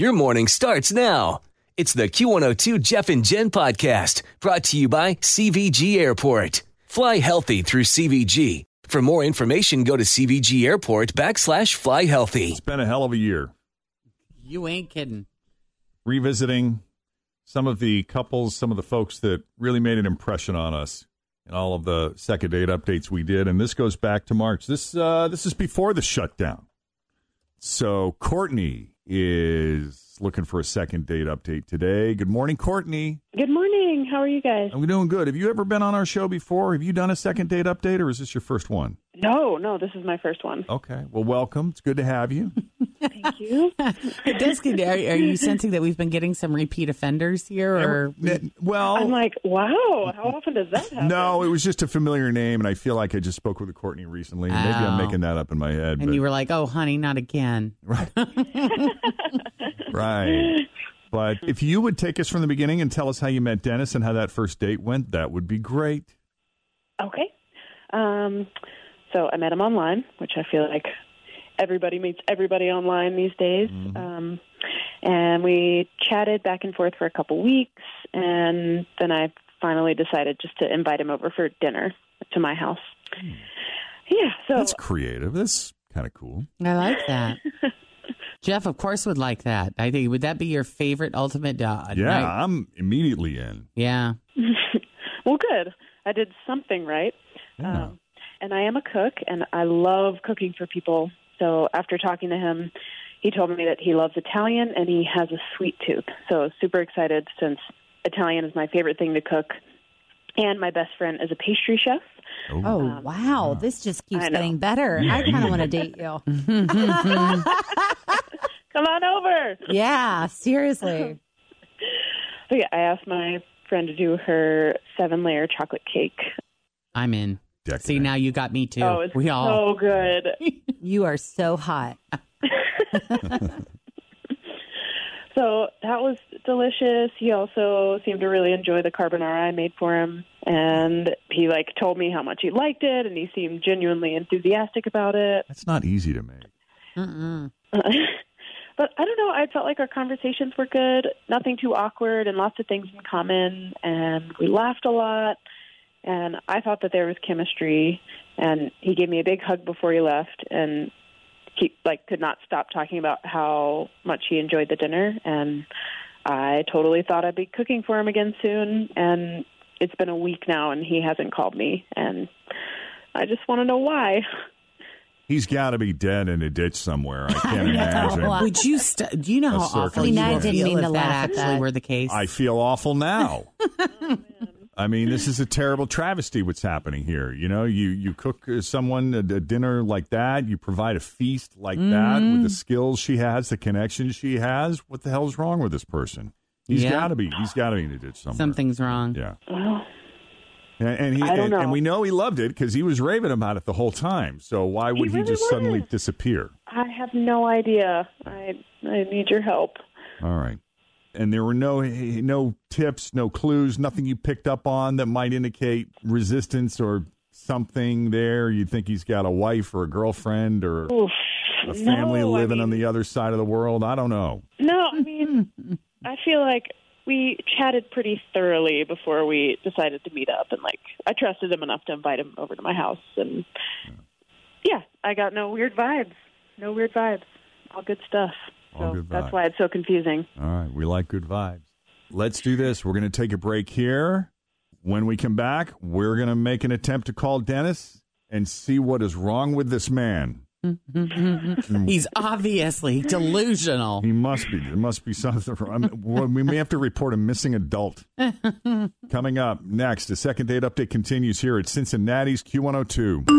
Your morning starts now. It's the Q102 Jeff and Jen podcast brought to you by CVG Airport. Fly healthy through CVG. For more information, go to CVG Airport backslash fly healthy. It's been a hell of a year. You ain't kidding. Revisiting some of the couples, some of the folks that really made an impression on us and all of the second date updates we did. And this goes back to March. This uh, this is before the shutdown. So Courtney is looking for a second date update today. Good morning, Courtney. Good morning. How are you guys? I'm doing good. Have you ever been on our show before? Have you done a second date update, or is this your first one? No, no, this is my first one. Okay. Well, welcome. It's good to have you. Thank you. It does get, are, are you sensing that we've been getting some repeat offenders here? Or well, I'm like, wow, how often does that happen? no, it was just a familiar name, and I feel like I just spoke with a Courtney recently. Maybe I'm Oh. making that up in my head. and but- you were like, oh, honey, not again. Right. right. But if you would take us from the beginning and tell us how you met Dennis and how that first date went, that would be great. Okay. Um, so I met him online, which I feel like everybody meets everybody online these days. Um, and we chatted back and forth for a couple weeks, and then I finally decided just to invite him over for dinner to my house. Yeah. So That's creative. That's kind of cool. I like that. Jeff, of course, would like that. I think would that be your favorite ultimate uh, Yeah, night? I'm immediately in. Yeah. well, good. I did something right. Yeah. Um, and I am a cook, and I love cooking for people. So after talking to him, he told me that he loves Italian and he has a sweet tooth. So super excited since Italian is my favorite thing to cook. And my best friend is a pastry chef. Oh, um, wow. Uh, this just keeps getting better. I kind of want to date you. Come on over. Yeah, seriously. So yeah, I asked my friend to do her seven layer chocolate cake. I'm in. Decadent. See, now you got me too. Oh, it's we all. so good. You are so hot. So that was delicious. He also seemed to really enjoy the carbonara I made for him, and he like told me how much he liked it, and he seemed genuinely enthusiastic about it. That's not easy to make. Mm-mm. but I don't know. I felt like our conversations were good, nothing too awkward, and lots of things in common, and we laughed a lot. And I thought that there was chemistry, and he gave me a big hug before he left, and he like could not stop talking about how much he enjoyed the dinner, and I totally thought I'd be cooking for him again soon. And it's been a week now, and he hasn't called me, and I just want to know why. He's got to be dead in a ditch somewhere. I can't imagine. Well, Would you? St- do you know how awful circle you I didn't feel mean to that laugh at actually were the case? I feel awful now. I mean, this is a terrible travesty. What's happening here? You know, you you cook uh, someone a, a dinner like that. You provide a feast like that with the skills she has, the connections she has. What the hell's wrong with this person? He's Yeah. got to be. He's got to be in a ditch somewhere. Something's wrong. Yeah. Well, And, and he I don't and, and we know he loved it because he was raving about it the whole time. So why would he, really just suddenly disappear? I have no idea. I I need your help. All right. And there were no no tips, no clues, nothing you picked up on that might indicate resistance or something there. You think he's got a wife or a girlfriend or Oof. a family No, I living on the other side of the world. I don't know. No, I mean, I feel like we chatted pretty thoroughly before we decided to meet up, and like I trusted him enough to invite him over to my house, and yeah, I got no weird vibes. No weird vibes. All good stuff. All so good that's why it's so confusing. All right, we like good vibes. Let's do this. We're going to take a break here. When we come back, we're going to make an attempt to call Dennis and see what is wrong with this man. Mm-hmm. He's obviously delusional. He must be. There must be something wrong. We may have to report a missing adult. Coming up next, the second date update continues here at Cincinnati's Q102.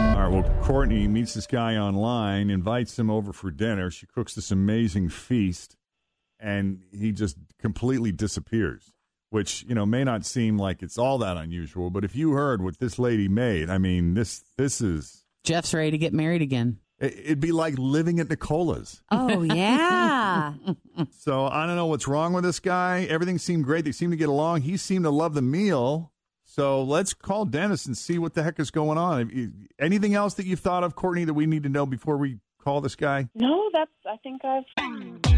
All right, well, Courtney meets this guy online, invites him over for dinner. She cooks this amazing feast, and he just completely disappears, which, you know, may not seem like it's all that unusual, but if you heard what this lady made, I mean, this this is Jeff's ready to get married again. it- it'd be like living at Nicola's. Oh, yeah. So I don't know what's wrong with this guy. Everything seemed great. They seemed to get along. He seemed to love the meal. So let's call Dennis and see what the heck is going on. Anything else that you've thought of, Courtney, that we need to know before we call this guy? No, that's. I think I've.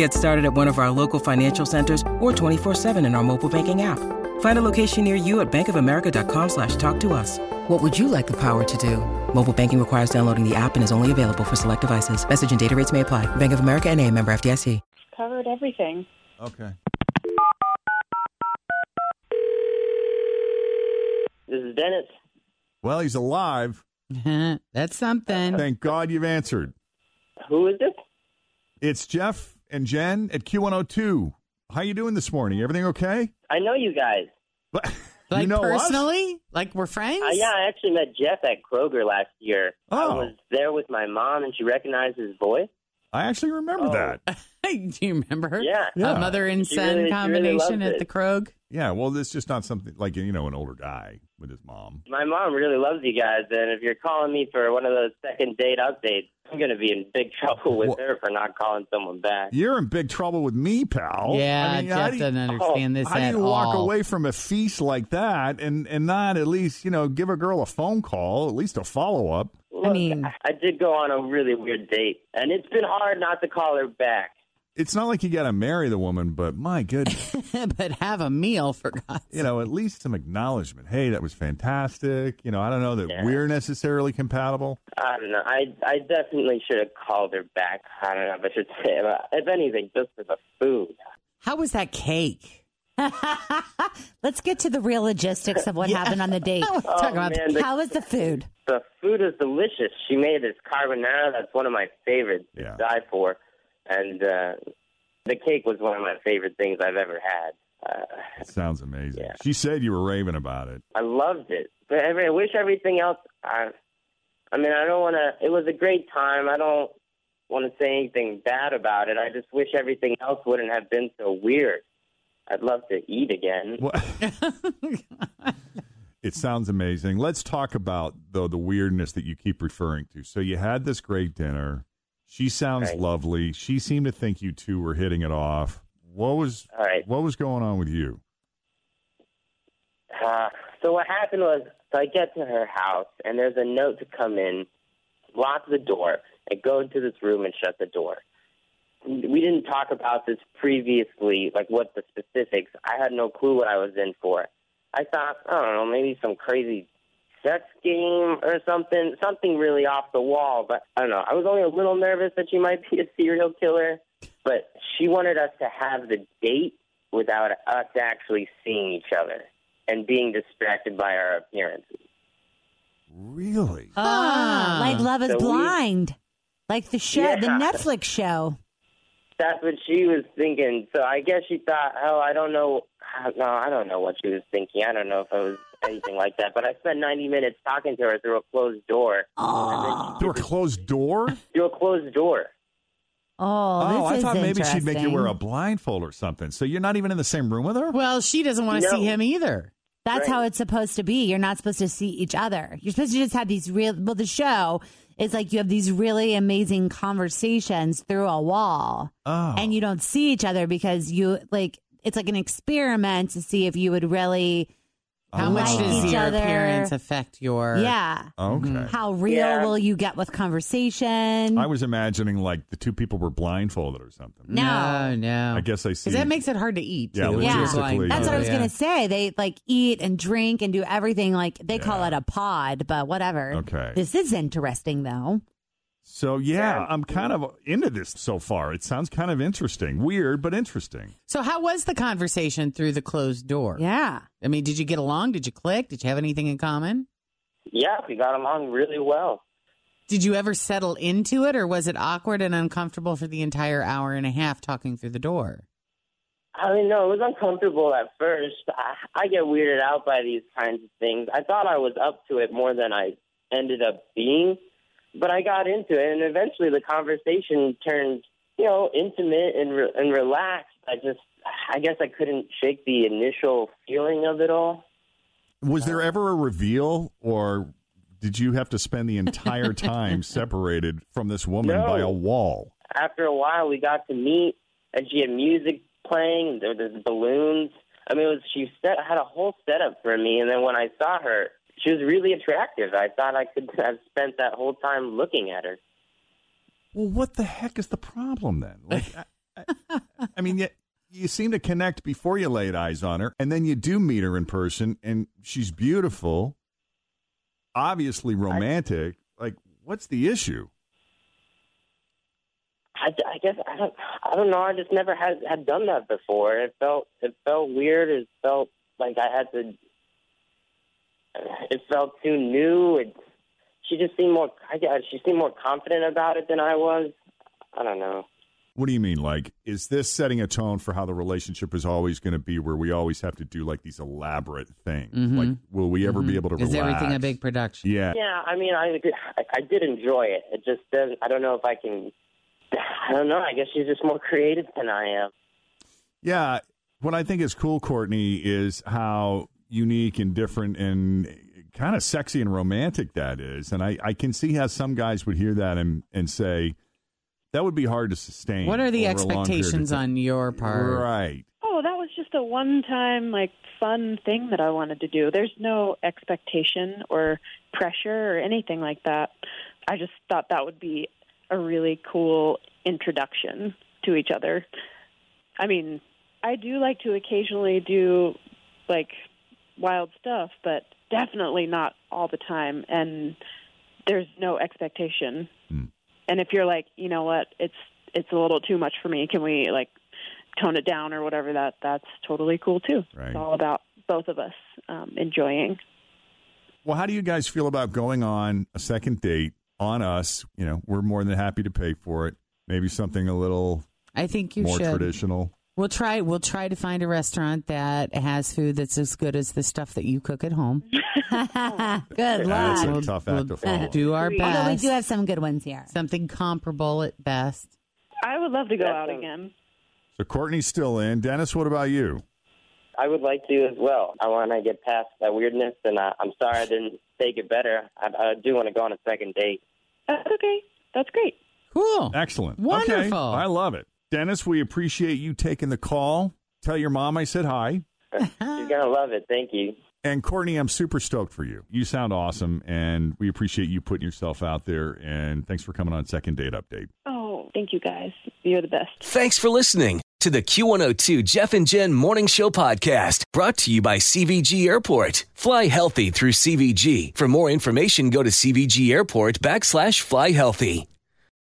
Get started at one of our local financial centers or 24-7 in our mobile banking app. Find a location near you at bankofamerica.com slash talk to us. What would you like the power to do? Mobile banking requires downloading the app and is only available for select devices. Message and data rates may apply. Bank of America and a member FDIC. covered everything. Okay. This is Dennis. Well, he's alive. That's something. Thank God you've answered. Who is this? It's Jeff and Jen at Q102. How you doing this morning? Everything okay? I know you guys. Like you know us? personally? Like we're friends? Uh, yeah, I actually met Jeff at Kroger last year. Oh. I was there with my mom, and she recognized his voice. I actually remember Oh. that. Do you remember? Yeah. Yeah. A mother and She son really- she really combination at the it. Krog. Yeah, well, it's just not something like, you know, an older guy with his mom. My mom really loves you guys, and if you're calling me for one of those second date updates, I'm going to be in big trouble with Wha- her for not calling someone back. You're in big trouble with me, pal. Yeah, I mean, Jeff do doesn't oh, understand this How do at you walk all. away from a feast like that and, and not at least, you know, give a girl a phone call, at least a follow up? Look, mean- I did go on a really weird date, and it's been hard not to call her back. It's not like you got to marry the woman, but my goodness, but have a meal for God's you know, at least some acknowledgement. Hey, that was fantastic. You know, I don't know that Yeah. we're necessarily compatible. I don't know. I I definitely should have called her back. I don't know if I should say. But if anything, just for the food. How was that cake? Let's get to the real logistics of what happened on the date. Oh, Talk Oh, about man, the- How was the food? The food is delicious. She made this carbonara. That's one of my favorites Yeah. to die for. And uh, the cake was one of my favorite things I've ever had. Uh, It sounds amazing. Yeah. She said you were raving about it. I loved it. But I, I wish everything else. I, I mean, I don't want to. It was a great time. I don't want to say anything bad about it. I just wish everything else wouldn't have been so weird. I'd love to eat again. It sounds amazing. Let's talk about though the weirdness that you keep referring to. So you had this great dinner. She sounds Right. lovely. She seemed to think you two were hitting it off. What was All right. what was going on with you? Uh, so what happened was, so I get to her house, and there's a note to come in, lock the door, and go into this room and shut the door. We didn't talk about this previously, like what the specifics. I had no clue what I was in for. I thought, I don't know, maybe some crazy sex game or something, something really off the wall. But I don't know. I was only a little nervous that she might be a serial killer. But she wanted us to have the date without us actually seeing each other and being distracted by our appearances. Really? Ah, like Love is So we- Blind. Like the show, the Netflix show. That's what she was thinking. So I guess she thought, oh, I don't know. No, I don't know what she was thinking. I don't know if it was anything like that. But I spent 90 minutes talking to her through a closed door. Oh, Through a closed door? Through a closed door. oh, oh, I is thought maybe she'd make you wear a blindfold or something. So you're not even in the same room with her? Well, she doesn't want to No. see him either. That's Right. how it's supposed to be. You're not supposed to see each other. You're supposed to just have these real. Well, the show is like you have these really amazing conversations through a wall, Oh. and you don't see each other because you like it's like an experiment to see if you would really How Oh. much does each your other. appearance affect your? Yeah. Okay. How real Yeah. will you get with conversation? I was imagining like the two people were blindfolded or something. No. no, no. I guess I see. because that makes it hard to eat. Yeah, too, when you're logistically, blind. That's what I was oh, Yeah. gonna say. They like eat and drink and do everything. Like they call it a pod, but whatever. Okay. This is interesting though. So yeah, I'm kind of into this so far. It sounds kind of interesting. Weird, but interesting. So, how was the conversation through the closed door? Yeah. I mean, did you get along? Did you click? Did you have anything in common? Yeah, we got along really well. Did you ever settle into it, or was it awkward and uncomfortable for the entire hour and a half talking through the door? I mean, no, it was uncomfortable at first. I, I get weirded out by these kinds of things. I thought I was up to it more than I ended up being, but I got into it, and eventually the conversation turned, you know, intimate and re- and relaxed. I just, I guess, I couldn't shake the initial feeling of it all. Was there ever a reveal, or did you have to spend the entire time separated from this woman No. by a wall? After a while, we got to meet, and she had music playing. There was balloons. I mean, it was she set had a whole setup for me, and then when I saw her, she was really attractive. I thought I could have spent that whole time looking at her. Well, what the heck is the problem then? Like, I, I, I mean, you, you seem to connect before you laid eyes on her, and then you do meet her in person, and she's beautiful, obviously romantic. like, what's the issue? I, I guess I don't. I don't know. I just never had had done that before. It felt it felt weird. It felt like I had to. It felt too new. It, she just seemed more. I guess she seemed more confident about it than I was. I don't know. What do you mean? Like, is this setting a tone for how the relationship is always going to be, where we always have to do like these elaborate things? Mhm. Like, will we ever be Mhm. able to Is relax? everything a big production? Yeah. Yeah, I mean, I I, I did enjoy it. It just doesn't. I don't know if I can. I don't know. I guess she's just more creative than I am. Yeah. What I think is cool, Courtney, is how unique and different and kind of sexy and romantic that is. And I, I can see how some guys would hear that and, and say, that would be hard to sustain. What are the over a long period of expectations on your part? Right. Oh, that was just a one time, like, fun thing that I wanted to do. There's no expectation or pressure or anything like that. I just thought that would be a really cool introduction to each other. I mean, I do like to occasionally do, like, wild stuff, but definitely not all the time. And there's no expectation. Hmm. And if you're like, you know what, it's it's a little too much for me. Can we like tone it down or whatever? That that's totally cool too. Right. It's all about both of us um, enjoying. Well, how do you guys feel about going on a second date on us? You know, we're more than happy to pay for it. Maybe something a little I think you more should. traditional. We'll try. We'll try to find a restaurant that has food that's as good as the stuff that you cook at home. Good That's luck. a tough act to follow. Do our best. Although we do have some good ones here. something comparable at best. I would love to go That out sounds- again. So Courtney's still in. Dennis, what about you? I would like to as well. I want to get past that weirdness, and I, I'm sorry I didn't take it better. I, I do want to go on a second date. That's okay. That's great. Cool. Excellent. Wonderful. Okay. I love it. Dennis, we appreciate you taking the call. Tell your mom I said hi. She's gonna love it. Thank you. And Courtney, I'm super stoked for you. You sound awesome, and we appreciate you putting yourself out there. And thanks for coming on Second Date Update. Oh, thank you guys. You're the best. Thanks for listening to the Q102 Jeff and Jen Morning Show podcast brought to you by CVG Airport. Fly healthy through CVG. For more information, go to CVG Airport backslash fly healthy.